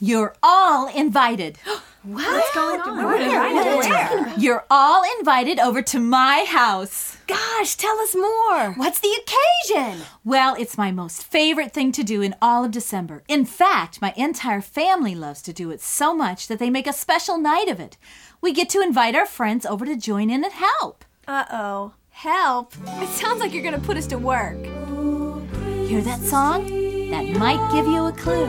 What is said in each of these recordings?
You're all invited. What's going on? What are you talking about? You're all invited over to my house. Gosh, tell us more. What's the occasion? Well, it's my most favorite thing to do in all of December. In fact, my entire family loves to do it so much that they make a special night of it. We get to invite our friends over to join in and help. Uh oh. Help. It sounds like you're going to put us to work. Hear that song? That might give you a clue.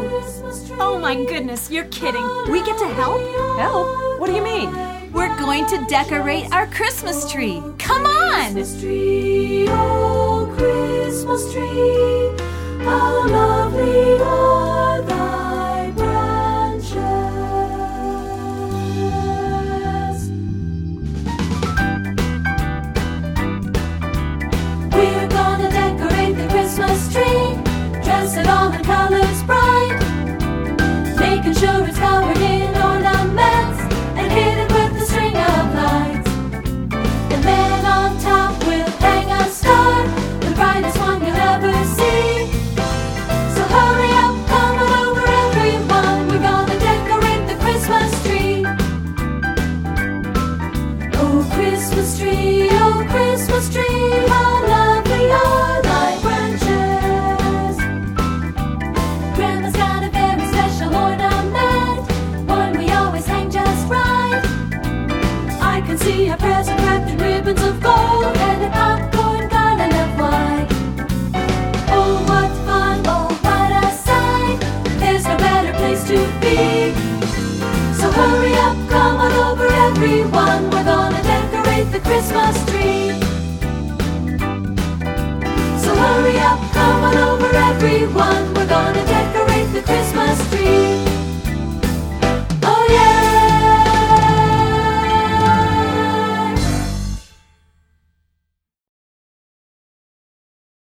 Oh my goodness, you're kidding. We get to help? Help? What do you mean? We're going to decorate our Christmas tree. Come on! Christmas tree, oh Christmas tree, how lovely are Christmas Christmas tree. So hurry up, come on over everyone, we're gonna